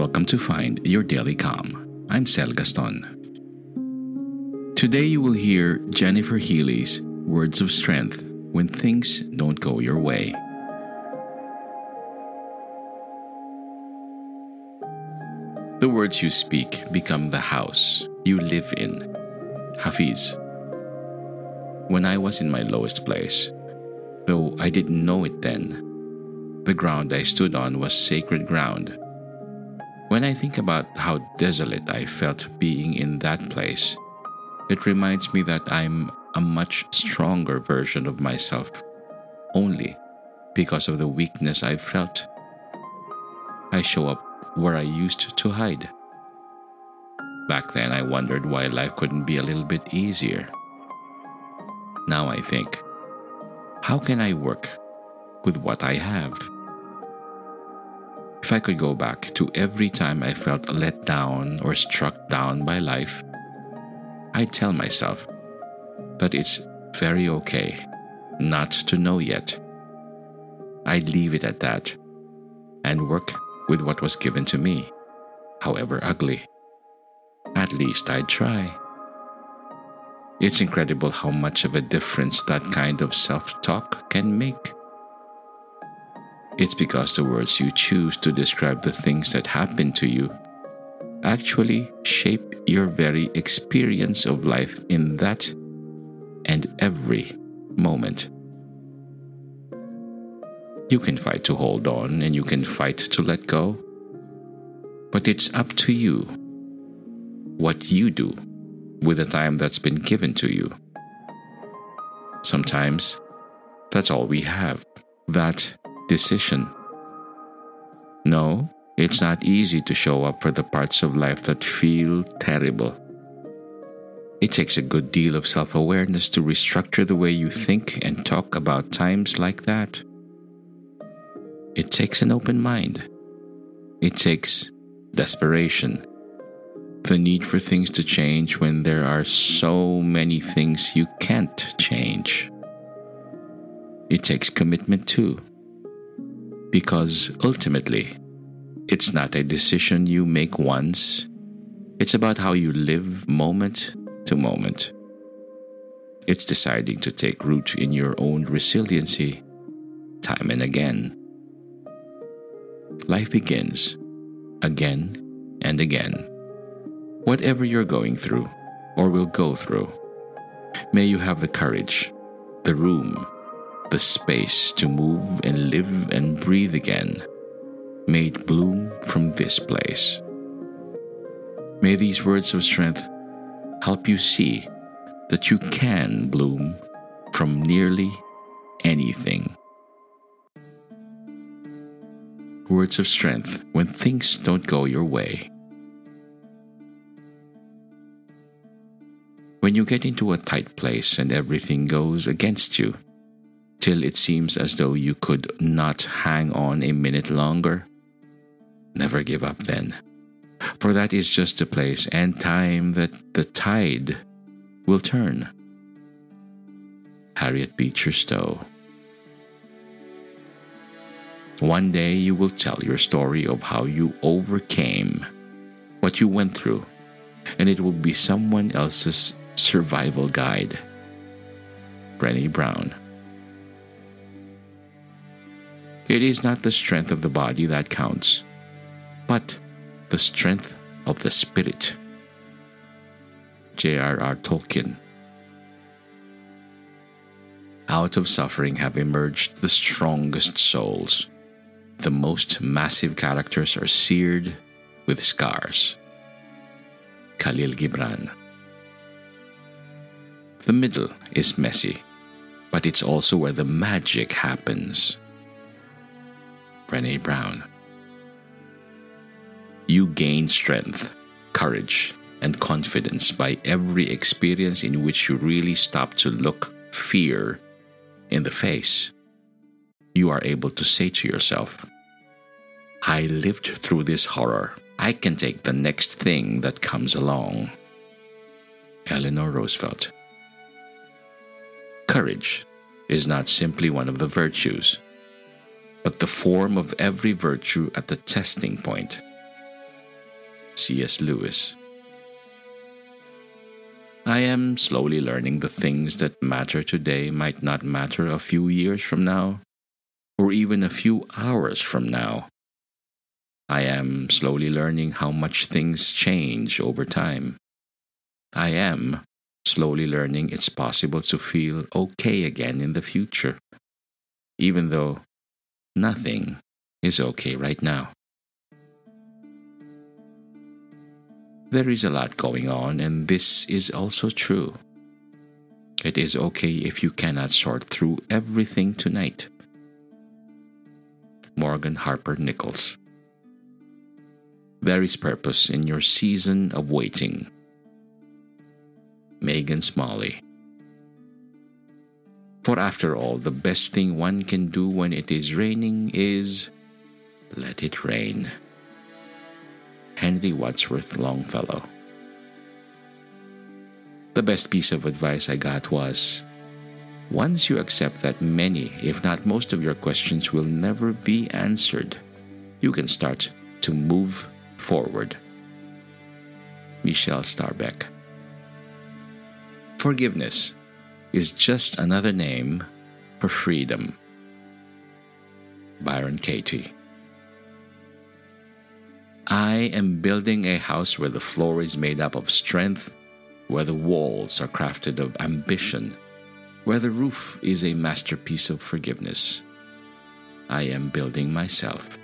Welcome to Find Your Daily Calm. I'm Sel Gaston. Today you will hear Jennifer Healey's words of strength when things don't go your way. The words you speak become the house you live in. Hafiz. When I was in my lowest place, though I didn't know it then, the ground I stood on was sacred ground when I think about how desolate I felt being in that place, it reminds me that I'm a much stronger version of myself only because of the weakness I felt. I show up where I used to hide. Back then, I wondered why life couldn't be a little bit easier. Now I think, how can I work with what I have? If I could go back to every time I felt let down or struck down by life, I'd tell myself that it's very okay not to know yet. I'd leave it at that and work with what was given to me, however ugly. At least I'd try. It's incredible how much of a difference that kind of self talk can make. It's because the words you choose to describe the things that happen to you actually shape your very experience of life in that and every moment. You can fight to hold on and you can fight to let go, but it's up to you what you do with the time that's been given to you. Sometimes that's all we have that decision. No, it's not easy to show up for the parts of life that feel terrible. It takes a good deal of self awareness to restructure the way you think and talk about times like that. It takes an open mind. It takes desperation. The need for things to change when there are so many things you can't change. It takes commitment too because ultimately, it's not a decision you make once, it's about how you live moment to moment. It's deciding to take root in your own resiliency time and again. Life begins again and again. Whatever you're going through or will go through, may you have the courage, the room, the space to move and live and breathe again, made bloom from this place. May these words of strength help you see that you can bloom from nearly anything. Words of strength when things don't go your way. When you get into a tight place and everything goes against you, till it seems as though you could not hang on a minute longer? Never give up then, for that is just the place and time that the tide will turn. Harriet Beecher Stowe. One day you will tell your story of how you overcame what you went through, and it will be someone else's survival guide. Brené Brown. It is not the strength of the body that counts, but the strength of the spirit. J.R.R. Tolkien. Out of suffering have emerged the strongest souls. The most massive characters are seared with scars. Kahlil Gibran. The middle is messy, but it's also where the magic happens. Brené Brown. You gain strength, courage, and confidence by every experience in which you really stop to look fear in the face. You are able to say to yourself, I lived through this horror. I can take the next thing that comes along. Eleanor Roosevelt. Courage is not simply one of the virtues, but the form of every virtue at the testing point. C.S. Lewis. I am slowly learning the things that matter today might not matter a few years from now, or even a few hours from now. I am slowly learning how much things change over time. I am slowly learning it's possible to feel okay again in the future, even though nothing is okay right now. There is a lot going on, and this is also true. It is okay if you cannot sort through everything tonight. Morgan Harper Nichols. There is purpose in your season of waiting. Megan Smalley. For after all, the best thing one can do when it is raining is let it rain. Henry Wadsworth Longfellow. The best piece of advice I got was once you accept that many, if not most of your questions will never be answered, you can start to move forward. Michelle Starbeck. Forgiveness is just another name for freedom. Byron Katie. I am building a house where the floor is made up of strength, where the walls are crafted of ambition, where the roof is a masterpiece of forgiveness. I am building myself.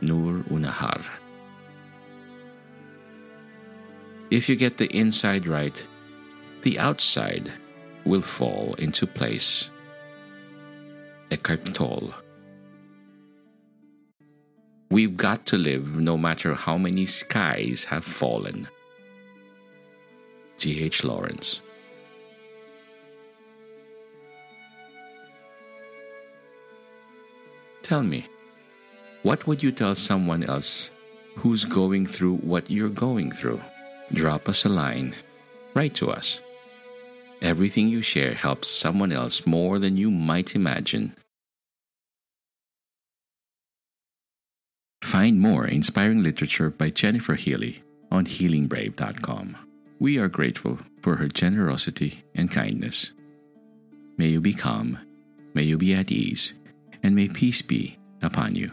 Noor Unnahar. If you get the inside right, the outside will fall into place. Eckhart Tolle. We've got to live no matter how many skies have fallen. D.H. Lawrence. Tell me, what would you tell someone else who's going through what you're going through? Drop us a line. Write to us. Everything you share helps someone else more than you might imagine. Find more inspiring literature by Jennifer Healey on healingbrave.com. We are grateful for her generosity and kindness. May you be calm, may you be at ease, and may peace be upon you.